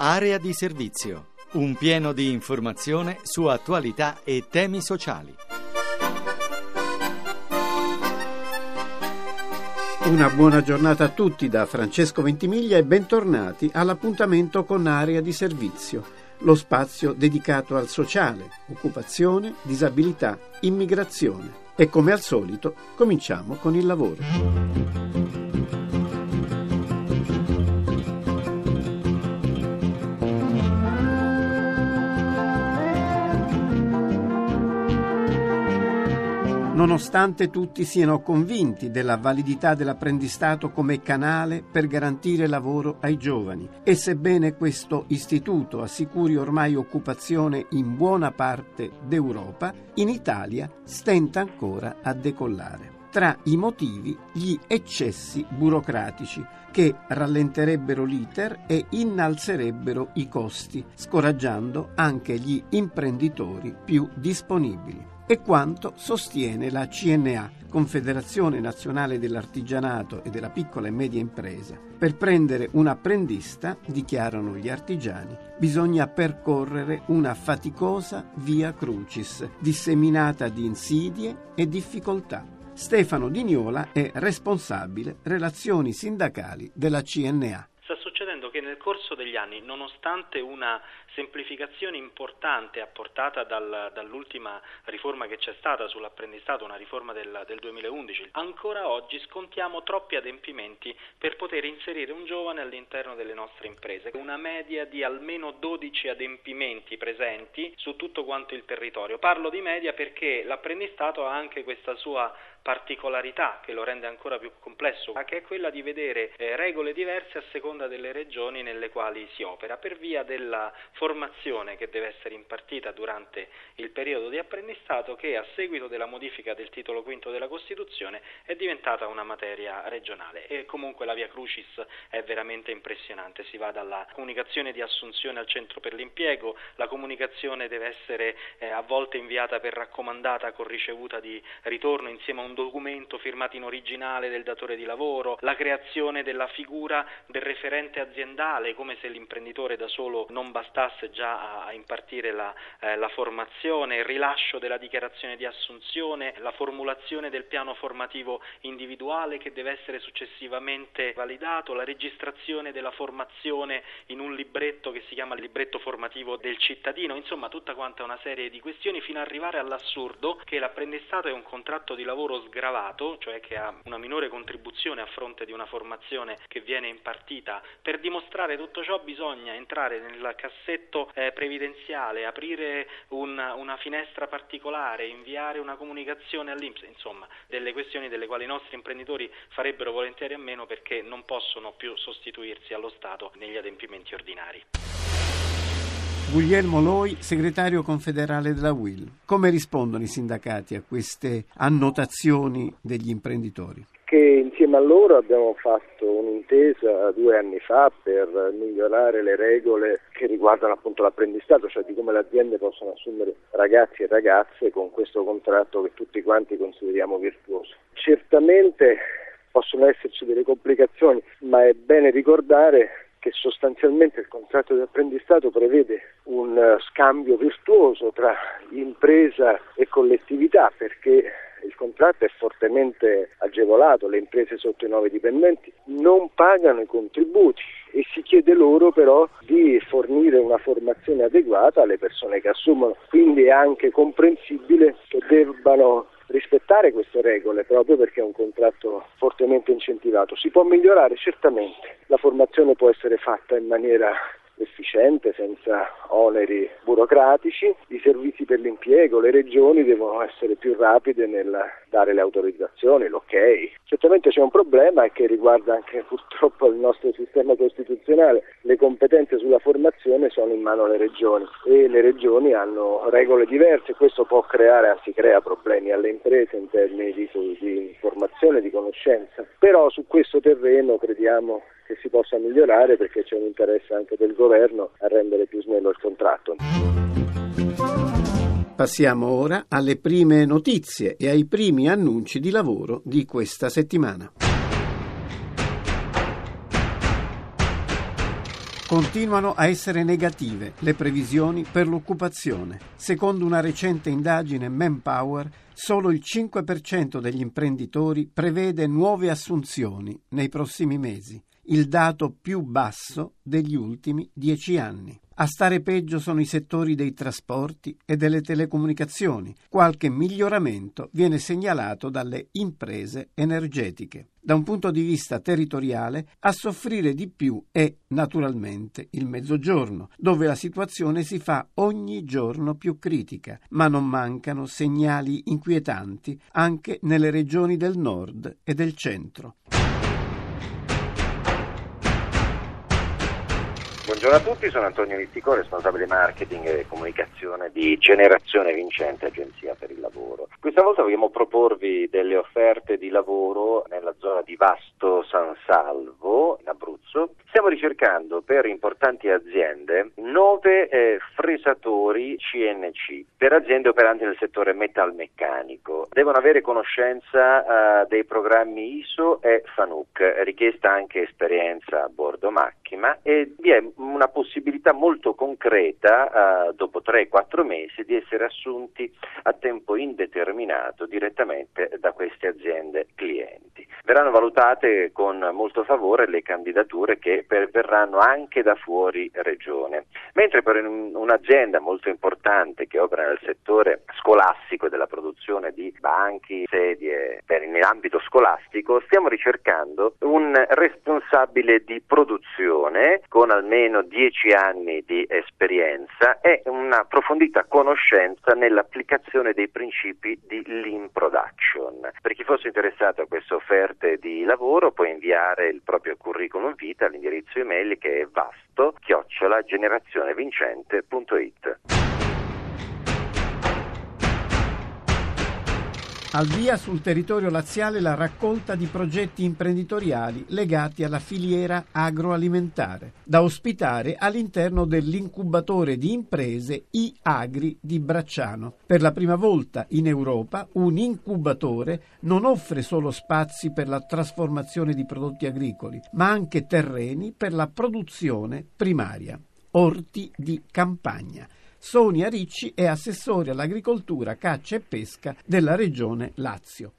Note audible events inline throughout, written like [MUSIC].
Area di servizio. Un pieno di informazione su attualità e temi sociali. Una buona giornata a tutti da Francesco Ventimiglia e bentornati all'appuntamento con Area di Servizio, lo spazio dedicato al sociale, occupazione, disabilità, immigrazione. E come al solito cominciamo con il lavoro. Nonostante tutti siano convinti della validità dell'apprendistato come canale per garantire lavoro ai giovani e sebbene questo istituto assicuri ormai occupazione in buona parte d'Europa, in Italia stenta ancora a decollare. Tra i motivi gli eccessi burocratici che rallenterebbero l'iter e innalzerebbero i costi, scoraggiando anche gli imprenditori più disponibili e quanto sostiene la CNA, Confederazione Nazionale dell'Artigianato e della Piccola e Media Impresa. Per prendere un apprendista, dichiarano gli artigiani, bisogna percorrere una faticosa via crucis, disseminata di insidie e difficoltà. Stefano Dignola è responsabile relazioni sindacali della CNA succedendo che nel corso degli anni, nonostante una semplificazione importante apportata dal, dall'ultima riforma che c'è stata sull'apprendistato, una riforma del, del 2011, ancora oggi scontiamo troppi adempimenti per poter inserire un giovane all'interno delle nostre imprese. Una media di almeno 12 adempimenti presenti su tutto quanto il territorio. Parlo di media perché l'apprendistato ha anche questa sua particolarità che lo rende ancora più complesso, che è quella di vedere eh, regole diverse a seconda delle regioni nelle quali si opera, per via della formazione che deve essere impartita durante il periodo di apprendistato che a seguito della modifica del titolo quinto della Costituzione è diventata una materia regionale. E comunque la via Crucis è veramente impressionante, si va dalla comunicazione di assunzione al centro per l'impiego, la comunicazione deve essere eh, a volte inviata per raccomandata con ricevuta di ritorno insieme a un documento firmato in originale del datore di lavoro, la creazione della figura del referente aziendale, come se l'imprenditore da solo non bastasse già a, impartire la, eh, la formazione, il rilascio della dichiarazione di assunzione, la formulazione del piano formativo individuale che deve essere successivamente validato, la registrazione della formazione in un libretto che si chiama libretto formativo del cittadino, insomma tutta quanta una serie di questioni fino ad arrivare all'assurdo che l'apprendistato è un contratto di lavoro sgravato, cioè che ha una minore contribuzione a fronte di una formazione che viene impartita. Per dimostrare tutto ciò bisogna entrare nel cassetto eh, previdenziale, aprire un, una finestra particolare, inviare una comunicazione all'Inps, insomma, delle questioni delle quali i nostri imprenditori farebbero volentieri a meno perché non possono più sostituirsi allo Stato negli adempimenti ordinari. Guglielmo Loi, segretario confederale della WIL. Come rispondono i sindacati a queste annotazioni degli imprenditori? Che insieme a loro abbiamo fatto un'intesa due anni fa per migliorare le regole che riguardano appunto l'apprendistato, cioè di come le aziende possono assumere ragazzi e ragazze con questo contratto che tutti quanti consideriamo virtuoso. Certamente possono esserci delle complicazioni, ma è bene ricordare che sostanzialmente il contratto di apprendistato prevede un uh, scambio virtuoso tra impresa e collettività perché il contratto è fortemente agevolato, le imprese sotto i nove dipendenti non pagano i contributi e si chiede loro però di fornire una formazione adeguata alle persone che assumono, quindi è anche comprensibile che debbano rispettare queste regole proprio perché è un contratto fortemente incentivato. Si può migliorare certamente, la formazione può essere fatta in maniera efficiente, senza oneri burocratici, i servizi per l'impiego, le regioni devono essere più rapide nel dare le autorizzazioni, l'ok. Certamente c'è un problema che riguarda anche [LAUGHS] purtroppo il nostro sistema costituzionale, le competenze sulla formazione sono in mano alle regioni e le regioni hanno regole diverse, questo può creare, anzi crea problemi alle imprese in termini di, di formazione, di conoscenza, però su questo terreno crediamo che si possa migliorare perché c'è un interesse anche del governo a rendere più snello il contratto. Passiamo ora alle prime notizie e ai primi annunci di lavoro di questa settimana. Continuano a essere negative le previsioni per l'occupazione. Secondo una recente indagine Manpower, solo il 5% degli imprenditori prevede nuove assunzioni nei prossimi mesi, il dato più basso degli ultimi dieci anni. A stare peggio sono i settori dei trasporti e delle telecomunicazioni. Qualche miglioramento viene segnalato dalle imprese energetiche. Da un punto di vista territoriale, a soffrire di più è naturalmente il Mezzogiorno, dove la situazione si fa ogni giorno più critica, ma non mancano segnali inquietanti anche nelle regioni del nord e del centro. Buongiorno a tutti, sono Antonio Littico, responsabile marketing e comunicazione di Generazione Vincente, Agenzia per il Lavoro. Questa volta vogliamo proporvi delle offerte di lavoro nella zona di Vasto San Salvo, in Abruzzo. Stiamo ricercando per importanti aziende nove eh, fresatori CNC per aziende operanti nel settore metalmeccanico. Devono avere conoscenza eh, dei programmi ISO e FANUC, richiesta anche esperienza a bordo macchina e vi è una possibilità molto concreta, eh, dopo 3-4 mesi, di essere assunti a tempo indeterminato direttamente da queste aziende clienti. Verranno valutate con molto favore le candidature che perverranno anche da fuori regione, mentre per un'azienda molto importante che opera nel settore scolastico e della produzione di banchi, sedie in ambito scolastico, stiamo ricercando un responsabile di produzione con almeno almeno 10 anni di esperienza e un'approfondita conoscenza nell'applicazione dei principi di Lean Production. Per chi fosse interessato a queste offerte di lavoro può inviare il proprio curriculum vita all'indirizzo email che è vasto chiocciola generazionevincente.it. Al via sul territorio laziale la raccolta di progetti imprenditoriali legati alla filiera agroalimentare, da ospitare all'interno dell'incubatore di imprese I-Agri di Bracciano. Per la prima volta in Europa un incubatore non offre solo spazi per la trasformazione di prodotti agricoli, ma anche terreni per la produzione primaria, orti di campagna. Sonia Ricci è assessore all'agricoltura, caccia e pesca della regione Lazio.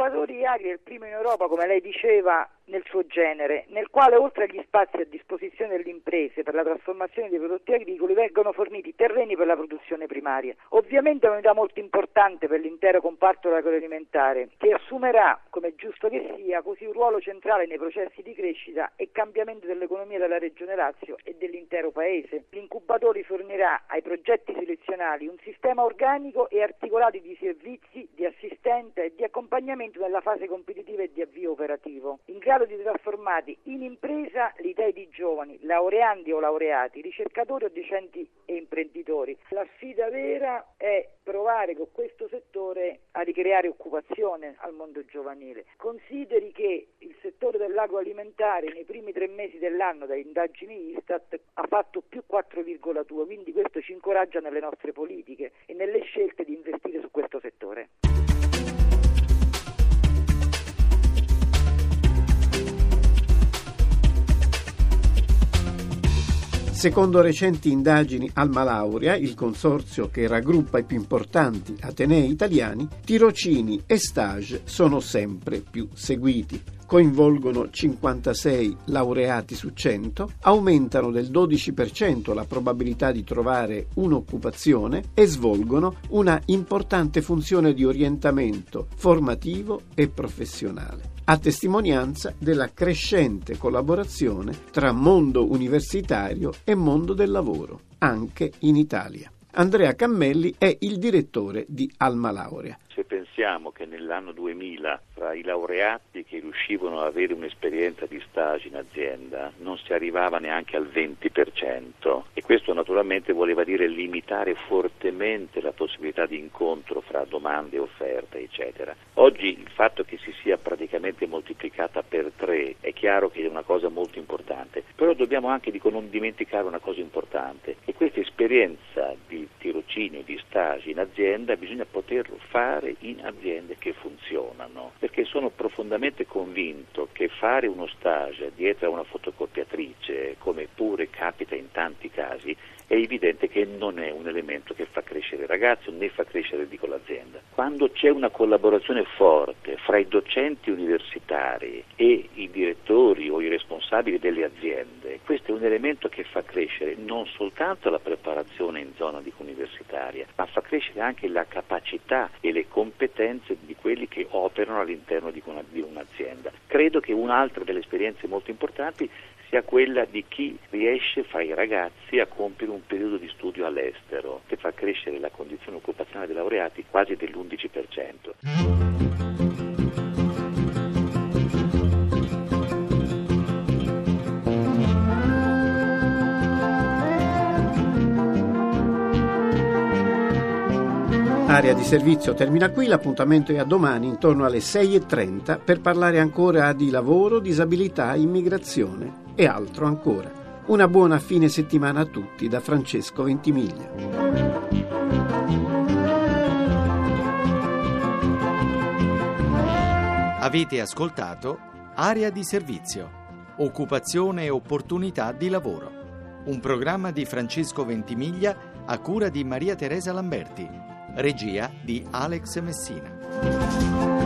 L'incubatore Agri è il primo in Europa, come lei diceva, nel suo genere, nel quale oltre agli spazi a disposizione delle imprese per la trasformazione dei prodotti agricoli vengono forniti terreni per la produzione primaria. Ovviamente è un'unità molto importante per l'intero comparto agroalimentare che assumerà, come giusto che sia, così un ruolo centrale nei processi di crescita e cambiamento dell'economia della Regione Lazio e dell'intero Paese. L'incubatore fornirà ai progetti selezionali un sistema organico e articolato di servizi, di assistenza e di accompagnamento nella fase competitiva e di avvio operativo, in grado di trasformare in impresa le idee di giovani, laureandi o laureati, ricercatori o docenti e imprenditori. La sfida vera è provare con questo settore a ricreare occupazione al mondo giovanile. Consideri che il settore dell'agroalimentare nei primi tre mesi dell'anno da indagini Istat ha fatto più 4,2, quindi questo ci incoraggia nelle nostre politiche e nelle scelte di investire su questo settore. Secondo recenti indagini Alma Laurea, il consorzio che raggruppa i più importanti atenei italiani, tirocini e stage sono sempre più seguiti. Coinvolgono 56 laureati su 100, aumentano del 12% la probabilità di trovare un'occupazione e svolgono una importante funzione di orientamento formativo e professionale a testimonianza della crescente collaborazione tra mondo universitario e mondo del lavoro, anche in Italia. Andrea Cammelli è il direttore di Alma Laurea. Se pensiamo che nell'anno 2000 tra i laureati che riuscivano ad avere un'esperienza di stage in azienda non si arrivava neanche al 20% e Questo naturalmente voleva dire limitare fortemente la possibilità di incontro fra domande e offerte, eccetera. Oggi il fatto che si sia praticamente moltiplicata per tre è chiaro che è una cosa molto importante, però dobbiamo anche dico, non dimenticare una cosa importante, che questa esperienza di tirocinio, di stage in azienda bisogna poterlo fare in aziende che funzionano, perché sono profondamente convinto che fare uno stage dietro a una fotocopiatrice, come pure capita in tanti casi, è evidente che non è un elemento che fa crescere il ragazzo né fa crescere dico, l'azienda. Quando c'è una collaborazione forte fra i docenti universitari e i direttori o i responsabili delle aziende, questo è un elemento che fa crescere non soltanto la preparazione in zona dico, universitaria, ma fa crescere anche la capacità e le competenze di quelli che operano all'interno di, una, di un'azienda. Credo che un'altra delle esperienze molto importanti sia quella di chi riesce fra i ragazzi a compiere un periodo di studio all'estero, che fa crescere la condizione occupazionale dei laureati quasi dell'11%. Area di servizio termina qui, l'appuntamento è a domani intorno alle 6.30 per parlare ancora di lavoro, disabilità, immigrazione e altro ancora. Una buona fine settimana a tutti da Francesco Ventimiglia. Avete ascoltato Area di servizio, occupazione e opportunità di lavoro. Un programma di Francesco Ventimiglia a cura di Maria Teresa Lamberti Regia di Alex Messina.